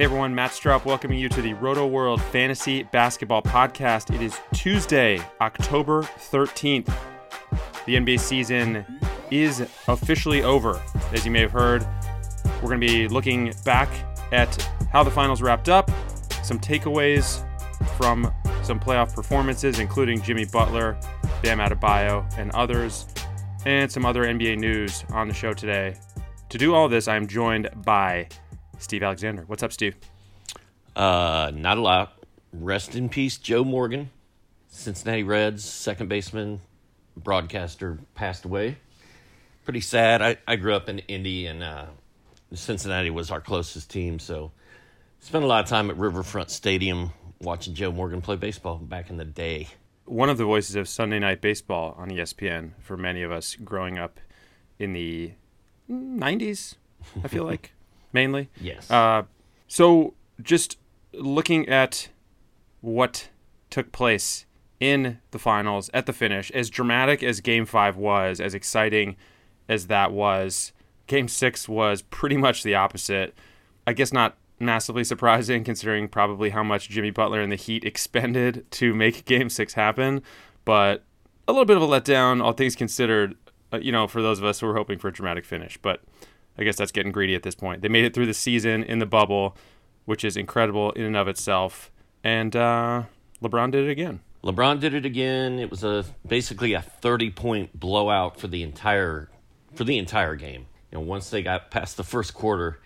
Hey everyone, Matt Stroup welcoming you to the Rotoworld Fantasy Basketball Podcast. It is Tuesday, October 13th. The NBA season is officially over. As you may have heard, we're going to be looking back at how the finals wrapped up, some takeaways from some playoff performances, including Jimmy Butler, Bam Adebayo, and others, and some other NBA news on the show today. To do all this, I am joined by Steve Alexander. What's up, Steve? Uh, not a lot. Rest in peace, Joe Morgan, Cincinnati Reds second baseman, broadcaster, passed away. Pretty sad. I, I grew up in Indy, and uh, Cincinnati was our closest team, so spent a lot of time at Riverfront Stadium watching Joe Morgan play baseball back in the day. One of the voices of Sunday Night Baseball on ESPN for many of us growing up in the 90s, I feel like mainly. Yes. Uh, so just looking at what took place in the finals at the finish, as dramatic as Game Five was, as exciting as that was, Game Six was pretty much the opposite. I guess not massively surprising considering probably how much Jimmy Butler and the Heat expended to make Game Six happen, but a little bit of a letdown, all things considered. Uh, you know, for those of us who were hoping for a dramatic finish, but I guess that's getting greedy at this point. They made it through the season in the bubble, which is incredible in and of itself. And uh, LeBron did it again. LeBron did it again. It was a basically a 30 point blowout for the entire for the entire game. You know, once they got past the first quarter,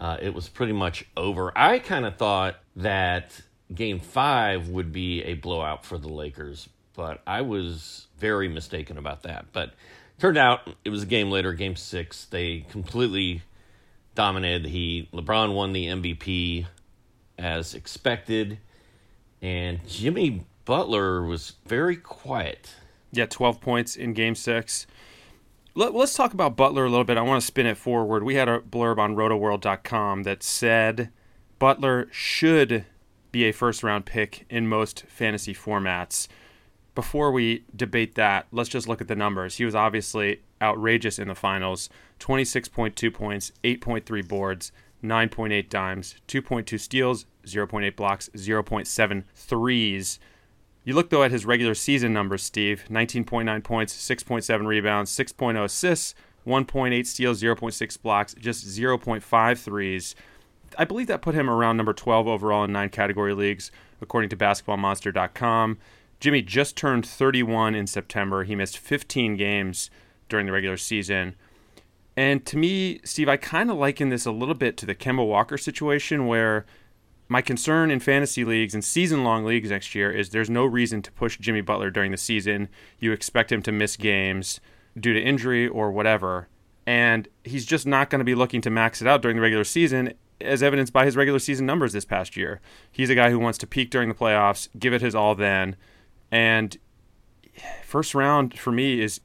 uh, it was pretty much over. I kind of thought that game five would be a blowout for the Lakers, but I was very mistaken about that. But Turned out it was a game later, game six. They completely dominated the Heat. LeBron won the MVP as expected, and Jimmy Butler was very quiet. Yeah, 12 points in game six. Let, us talk about Butler a little bit. I want to spin it forward. We had a blurb on rotoworld.com that said Butler should be a first round pick in most fantasy formats before we debate that, let's just look at the numbers. He was obviously outrageous in the finals 26.2 points, 8.3 boards, 9.8 dimes, 2.2 steals, 0.8 blocks, 0.7 threes. You look, though, at his regular season numbers, Steve 19.9 points, 6.7 rebounds, 6.0 assists, 1.8 steals, 0.6 blocks, just 0.5 threes. I believe that put him around number 12 overall in nine category leagues, according to basketballmonster.com. Jimmy just turned 31 in September. He missed 15 games during the regular season. And to me, Steve, I kind of liken this a little bit to the Kemba Walker situation where my concern in fantasy leagues and season long leagues next year is there's no reason to push Jimmy Butler during the season. You expect him to miss games due to injury or whatever. And he's just not going to be looking to max it out during the regular season, as evidenced by his regular season numbers this past year. He's a guy who wants to peak during the playoffs, give it his all then. And first round for me is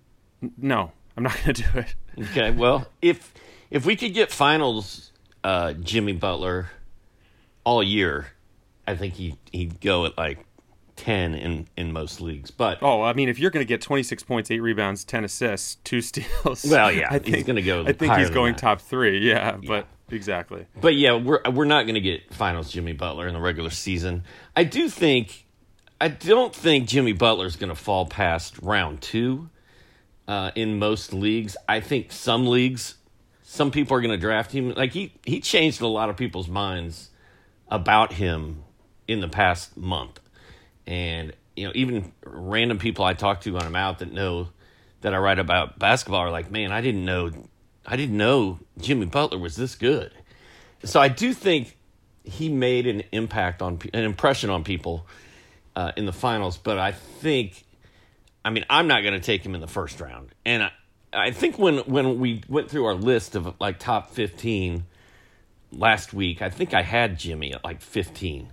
no, I'm not going to do it. Okay, well, if if we could get finals uh, Jimmy Butler all year, I think he he'd go at like 10 in, in most leagues. But oh, I mean, if you're going to get 26 points, eight rebounds, 10 assists, two steals. Well, yeah, I think, he's going to go. I think he's going top three. Yeah, yeah, but exactly. But yeah, we're we're not going to get finals Jimmy Butler in the regular season. I do think I don't think Jimmy Butler's going to fall past round two uh, in most leagues. I think some leagues, some people are going to draft him. Like he he changed a lot of people's minds about him in the past month, and you know even random people I talk to on him out that know that I write about basketball are like, man, I didn't know, I didn't know Jimmy Butler was this good. So I do think he made an impact on an impression on people uh, in the finals, but I think, I mean, I'm not going to take him in the first round, and I, I think when when we went through our list of like top 15 last week, I think I had Jimmy at like 15.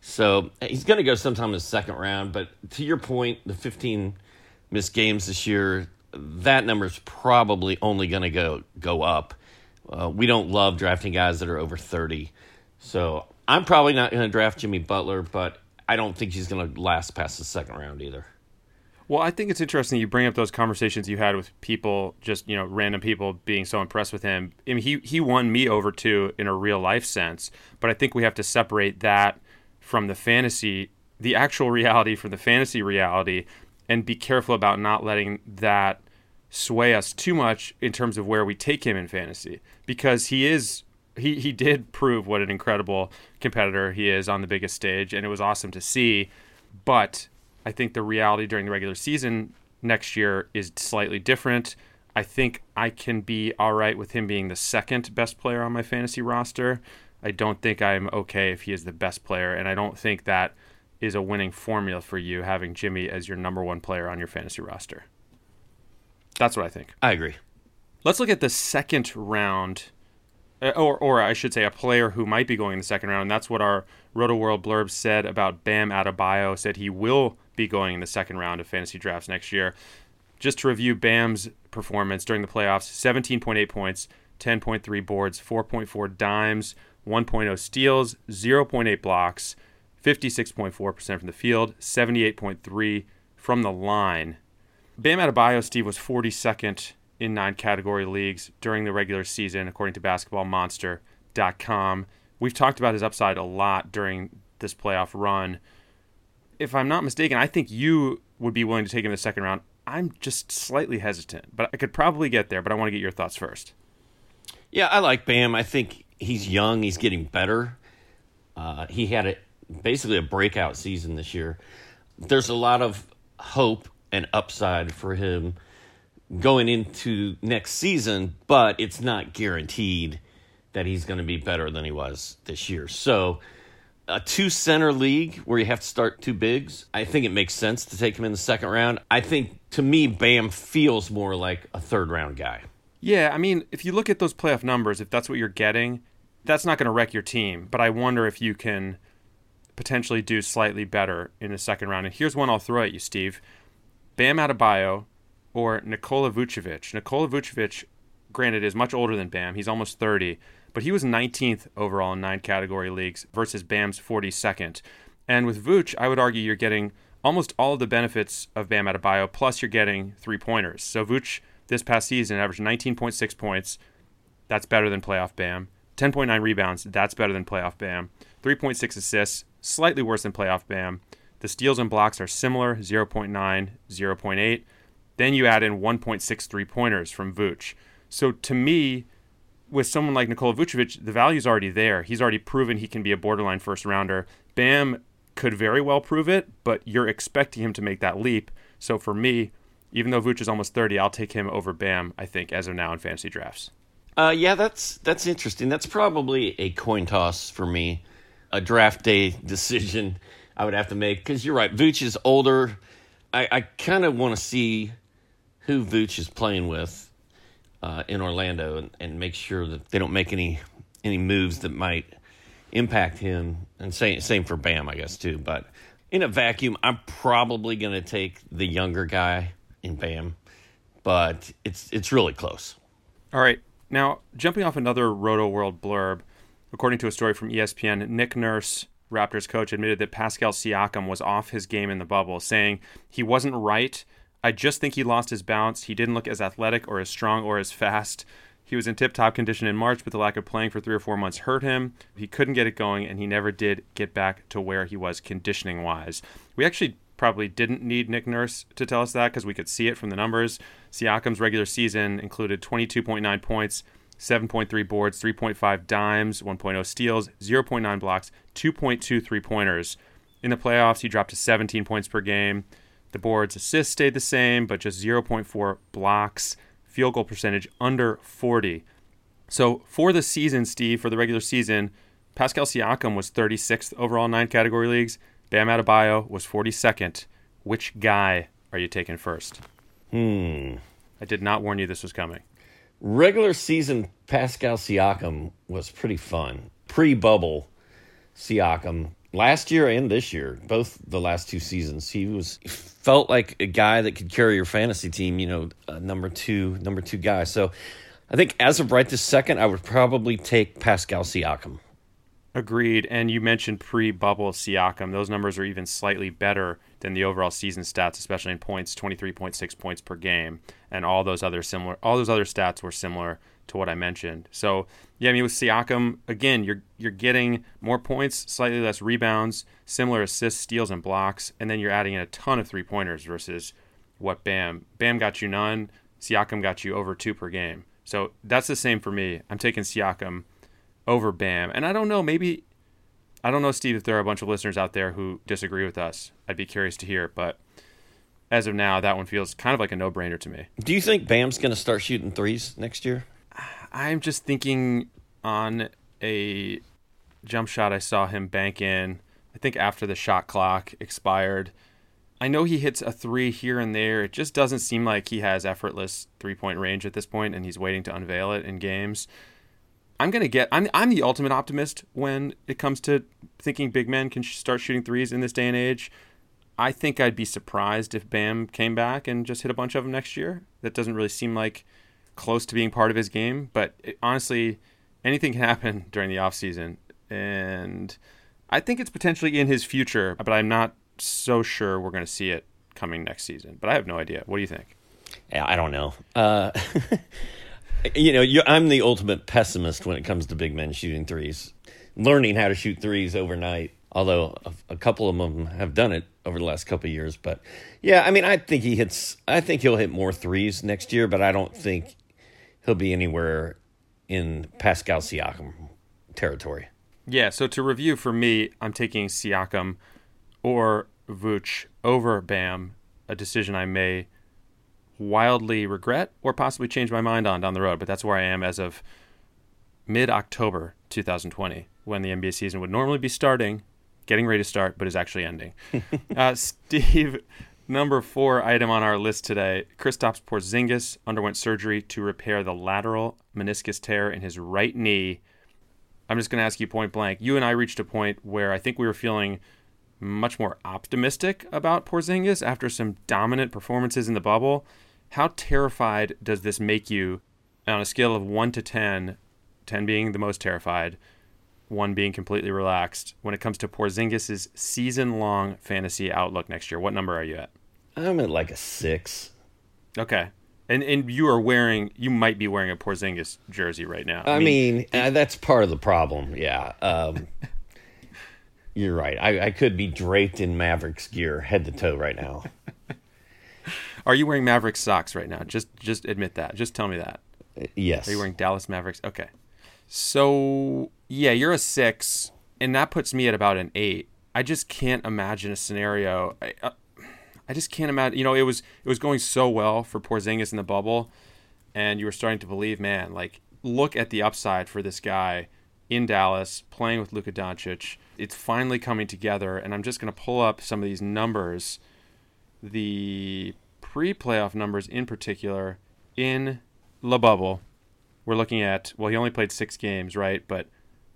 So he's going to go sometime in the second round. But to your point, the 15 missed games this year, that number is probably only going to go go up. Uh, we don't love drafting guys that are over 30. So I'm probably not going to draft Jimmy Butler, but I don't think he's going to last past the second round either. Well, I think it's interesting you bring up those conversations you had with people, just you know, random people being so impressed with him. I mean, he he won me over too in a real life sense, but I think we have to separate that from the fantasy, the actual reality from the fantasy reality, and be careful about not letting that sway us too much in terms of where we take him in fantasy, because he is he he did prove what an incredible competitor he is on the biggest stage, and it was awesome to see, but I think the reality during the regular season next year is slightly different. I think I can be all right with him being the second best player on my fantasy roster. I don't think I'm okay if he is the best player, and I don't think that is a winning formula for you having Jimmy as your number one player on your fantasy roster. That's what I think. I agree. Let's look at the second round, Uh, or or I should say, a player who might be going in the second round. And that's what our Rotoworld blurb said about Bam Adebayo. Said he will be going in the second round of fantasy drafts next year. Just to review Bam's performance during the playoffs 17.8 points, 10.3 boards, 4.4 dimes, 1.0 steals, 0.8 blocks, 56.4% from the field, 78.3 from the line. Bam Adebayo, Steve, was 42nd in nine category leagues during the regular season, according to basketballmonster.com. We've talked about his upside a lot during this playoff run if I'm not mistaken, I think you would be willing to take him in the second round. I'm just slightly hesitant, but I could probably get there. But I want to get your thoughts first. Yeah, I like Bam. I think he's young. He's getting better. Uh, he had a, basically a breakout season this year. There's a lot of hope and upside for him going into next season, but it's not guaranteed that he's going to be better than he was this year. So a two center league where you have to start two bigs, I think it makes sense to take him in the second round. I think to me, Bam feels more like a third round guy. Yeah, I mean, if you look at those playoff numbers, if that's what you're getting, that's not going to wreck your team. But I wonder if you can potentially do slightly better in the second round. And here's one I'll throw at you, Steve Bam Adebayo or Nikola Vucevic. Nikola Vucevic, granted, is much older than Bam, he's almost 30 but he was 19th overall in nine category leagues versus Bam's 42nd. And with Vooch, I would argue you're getting almost all of the benefits of Bam Adebayo, plus you're getting three pointers. So Vooch this past season averaged 19.6 points. That's better than playoff Bam. 10.9 rebounds. That's better than playoff Bam. 3.6 assists. Slightly worse than playoff Bam. The steals and blocks are similar 0.9, 0.8. Then you add in 1.63 pointers from Vooch. So to me, with someone like Nikola Vucevic, the value's already there. He's already proven he can be a borderline first rounder. Bam could very well prove it, but you're expecting him to make that leap. So for me, even though Vuce is almost 30, I'll take him over Bam, I think, as of now in fantasy drafts. Uh, yeah, that's that's interesting. That's probably a coin toss for me, a draft day decision I would have to make because you're right. Vuce is older. I, I kind of want to see who Vuce is playing with uh, in Orlando and, and make sure that they don't make any any moves that might impact him. And same same for Bam, I guess too. But in a vacuum, I'm probably going to take the younger guy in Bam, but it's it's really close. All right, now jumping off another Rotoworld blurb, according to a story from ESPN, Nick Nurse. Raptors coach admitted that Pascal Siakam was off his game in the bubble, saying he wasn't right I just think he lost his bounce. He didn't look as athletic or as strong or as fast. He was in tip top condition in March, but the lack of playing for three or four months hurt him. He couldn't get it going, and he never did get back to where he was conditioning wise. We actually probably didn't need Nick Nurse to tell us that because we could see it from the numbers. Siakam's regular season included 22.9 points, 7.3 boards, 3.5 dimes, 1.0 steals, 0.9 blocks, 2.2 three pointers. In the playoffs, he dropped to 17 points per game. The board's assists stayed the same, but just 0.4 blocks. Field goal percentage under 40. So for the season, Steve, for the regular season, Pascal Siakam was 36th overall in nine category leagues. Bam Adebayo was 42nd. Which guy are you taking first? Hmm. I did not warn you this was coming. Regular season Pascal Siakam was pretty fun. Pre bubble Siakam last year and this year, both the last two seasons, he was felt like a guy that could carry your fantasy team. You know, number two, number two guy. So, I think as of right this second, I would probably take Pascal Siakam. Agreed. And you mentioned pre-bubble Siakam; those numbers are even slightly better than the overall season stats, especially in points, twenty-three point six points per game, and all those other similar. All those other stats were similar to what I mentioned. So yeah, I mean with Siakam again, you're you're getting more points, slightly less rebounds, similar assists, steals, and blocks, and then you're adding in a ton of three pointers versus what Bam Bam got you none, Siakam got you over two per game. So that's the same for me. I'm taking Siakam over Bam, and I don't know, maybe I don't know, Steve, if there are a bunch of listeners out there who disagree with us. I'd be curious to hear, but as of now, that one feels kind of like a no-brainer to me. Do you think Bam's going to start shooting threes next year? I'm just thinking on a jump shot I saw him bank in, I think after the shot clock expired. I know he hits a three here and there. It just doesn't seem like he has effortless three point range at this point, and he's waiting to unveil it in games. I'm gonna get. I'm I'm the ultimate optimist when it comes to thinking big men can start shooting threes in this day and age. I think I'd be surprised if Bam came back and just hit a bunch of them next year. That doesn't really seem like close to being part of his game. But it, honestly, anything can happen during the offseason. And I think it's potentially in his future, but I'm not so sure we're going to see it coming next season. But I have no idea. What do you think? I don't know. Uh, you know, I'm the ultimate pessimist when it comes to big men shooting threes. Learning how to shoot threes overnight, although a, a couple of them have done it over the last couple of years. But yeah, I mean, I think he hits. I think he'll hit more threes next year, but I don't think he'll be anywhere in Pascal Siakam territory. Yeah, so to review for me, I'm taking Siakam or Vooch over Bam, a decision I may wildly regret or possibly change my mind on down the road, but that's where I am as of mid October 2020, when the NBA season would normally be starting, getting ready to start, but is actually ending. uh, Steve, Number four item on our list today Kristaps Porzingis underwent surgery to repair the lateral meniscus tear in his right knee. I'm just going to ask you point blank. You and I reached a point where I think we were feeling much more optimistic about Porzingis after some dominant performances in the bubble. How terrified does this make you on a scale of 1 to 10, 10 being the most terrified, one being completely relaxed when it comes to Porzingis' season long fantasy outlook next year. What number are you at? I'm at like a six. Okay. And and you are wearing you might be wearing a Porzingis jersey right now. I, I mean, mean uh, that's part of the problem. Yeah. Um, you're right. I, I could be draped in Mavericks gear head to toe right now. are you wearing Mavericks socks right now? Just just admit that. Just tell me that. Uh, yes. Are you wearing Dallas Mavericks? Okay. So yeah, you're a six, and that puts me at about an eight. I just can't imagine a scenario. I, uh, I just can't imagine. You know, it was it was going so well for Porzingis in the bubble, and you were starting to believe, man, like look at the upside for this guy in Dallas playing with Luka Doncic. It's finally coming together, and I'm just going to pull up some of these numbers, the pre-playoff numbers in particular in the bubble we're looking at, well, he only played six games, right? But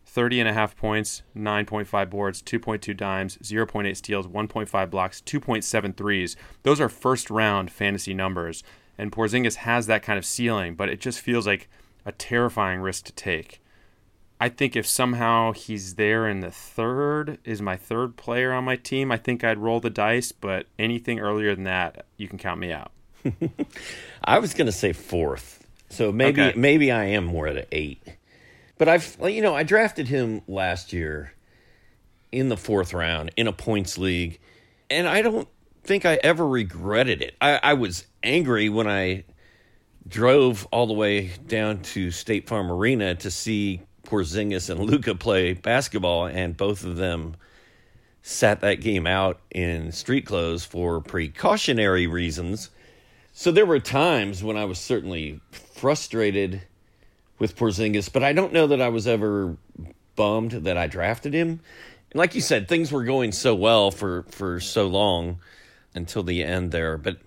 30 and a half points, 9.5 boards, 2.2 dimes, 0.8 steals, 1.5 blocks, 2.7 threes. Those are first round fantasy numbers. And Porzingis has that kind of ceiling, but it just feels like a terrifying risk to take. I think if somehow he's there in the third, is my third player on my team, I think I'd roll the dice, but anything earlier than that, you can count me out. I was going to say fourth. So maybe okay. maybe I am more at an eight. But I've you know I drafted him last year in the fourth round in a points league, and I don't think I ever regretted it. I, I was angry when I drove all the way down to State Farm Arena to see Porzingis and Luka play basketball, and both of them sat that game out in street clothes for precautionary reasons. So there were times when I was certainly frustrated with Porzingis, but I don't know that I was ever bummed that I drafted him. And like you said, things were going so well for for so long until the end there. But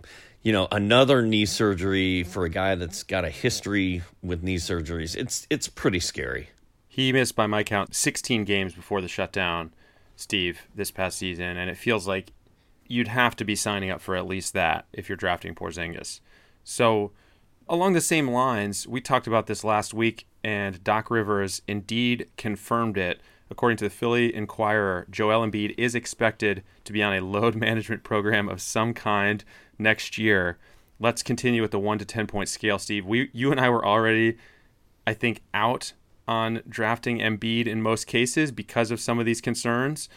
you know, another knee surgery for a guy that's got a history with knee surgeries. It's it's pretty scary. He missed, by my count, 16 games before the shutdown, Steve, this past season, and it feels like you'd have to be signing up for at least that if you're drafting Porzingis. So, along the same lines, we talked about this last week, and Doc Rivers indeed confirmed it. According to the Philly Inquirer, Joel Embiid is expected to be on a load management program of some kind next year. Let's continue with the one to ten point scale, Steve. We, you and I were already, I think, out on drafting Embiid in most cases because of some of these concerns.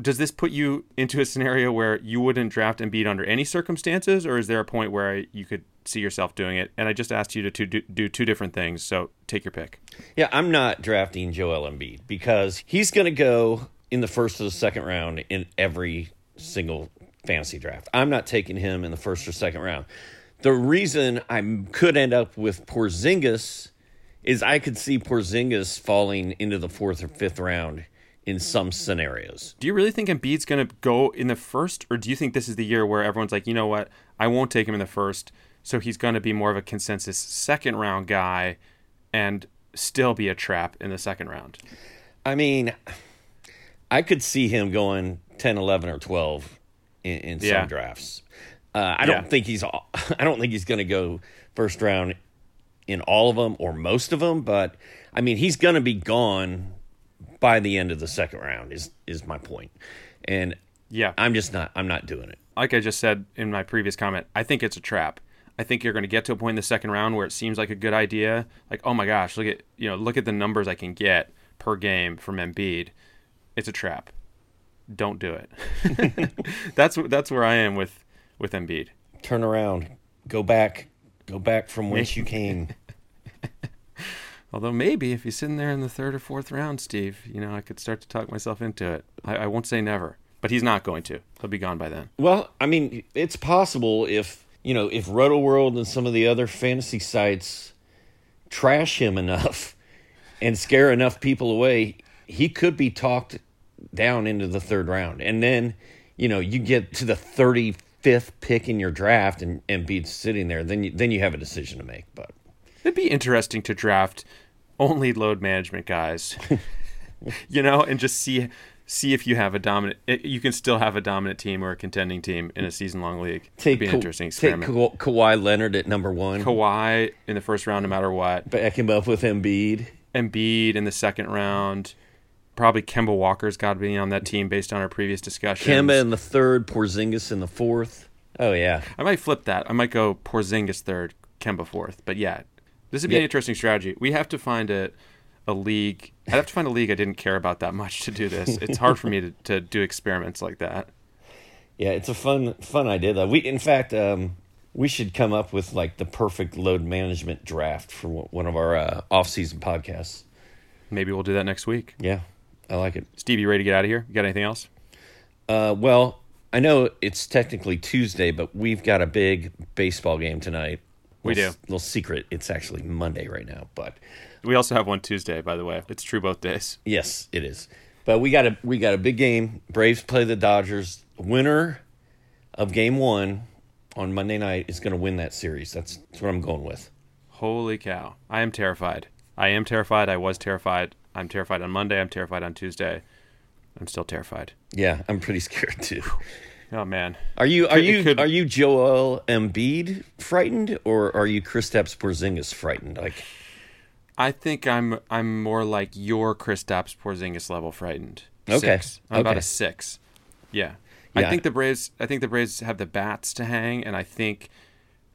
Does this put you into a scenario where you wouldn't draft Embiid under any circumstances, or is there a point where you could see yourself doing it? And I just asked you to do, do two different things, so take your pick. Yeah, I'm not drafting Joel Embiid because he's going to go in the first or the second round in every single fantasy draft. I'm not taking him in the first or second round. The reason I could end up with Porzingis is I could see Porzingis falling into the fourth or fifth round in some scenarios. Do you really think Embiid's going to go in the first, or do you think this is the year where everyone's like, you know what, I won't take him in the first, so he's going to be more of a consensus second round guy and still be a trap in the second round? I mean, I could see him going 10, 11, or 12 in, in some Yeah. drafts. Uh, I don't think he's. I don't think he's going to go first round in all of them or most of them. But I mean, he's going to be gone by the end of the second round. Is is my point. point, and Yeah. I'm just not. I'm not doing it. like I just said in my previous comment, I think it's a trap. I think you're going to get to a point in the second round where it seems like a good idea. Like, oh my gosh, look at you know, look at the numbers I can get per game from Embiid. It's a trap. Don't do it. that's that's where I am with with Embiid. Turn around. Go back. Go back from whence you came. Although maybe if he's sitting there in the third or fourth round, Steve, you know, I could start to talk myself into it. I, I won't say never, but he's not going to. He'll be gone by then. Well, I mean, it's possible if you know if Rotoworld and some of the other fantasy sites trash him enough and scare enough people away, he could be talked down into the third round, and then you know you get to the thirty fifth pick in your draft and and be sitting there, then you, then you have a decision to make. But It'd be interesting to draft only load management guys, you know, and just see see if you have a dominant. Eh, you can still have a dominant team or a contending team in a season long league. It'd be an Ka- interesting take. Ka- Kawhi Leonard at number one, Kawhi in the first round, no matter what. back him up with Embiid. Embiid in the second round. Probably Kemba Walker's got to be on that team based on our previous discussion. Kemba in the third, Porzingis in the fourth. Oh yeah, I might flip that. I might go Porzingis third, Kemba fourth. But yeah, this would be an interesting strategy. We have to find a a league. I'd have to find a league I didn't care about that much to do this. It's hard for me to, to do experiments like that. Yeah, it's a fun fun idea though. We in fact um, we should come up with like the perfect load management draft for one- of our uh, off season podcasts. Maybe we'll do that next week. Yeah, I like it. Steve, you ready to get out of here? You got anything else? Uh, well, I know it's technically Tuesday, but we've got a big baseball game tonight. We Little- do. Little secret, it's actually Monday right now, but We also have one Tuesday, by the way. It's true both days. yes, it is. But we got a we got a big game. Braves play the Dodgers. Winner of Game One on Monday night is going to win that series. That's, that's what I'm going with. Holy cow. I am terrified. I am terrified. I was terrified. I'm terrified on Monday. I'm terrified on Tuesday. I'm still terrified. Yeah, I'm pretty scared too. Oh man. Are you are you could- are you Joel Embiid frightened or are you Kristaps Porzingis frightened? Like, I think I'm I'm more like your Kristaps Porzingis level frightened. Okay. Six. I'm about a six. Yeah. Yeah. I think the Braves I think the Braves have the bats to hang and I think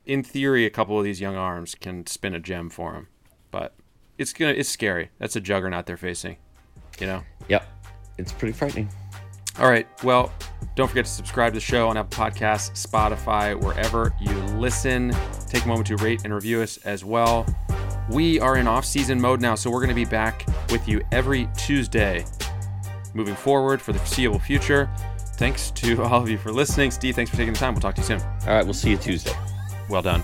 in theory a couple of these young arms can spin a gem for them. But it's gonna it's scary. That's a juggernaut they're facing. You know? yep, it's pretty frightening. All right. Well, don't forget to subscribe to the show on Apple Podcasts, Spotify, wherever you listen. Take a moment to rate and review us as well. We are in off season mode now, so we're going to be back with you every Tuesday moving forward for the foreseeable future. Thanks to all of you for listening. Steve, thanks for taking the time. We'll talk to you soon. All right, we'll see you Tuesday. Well done.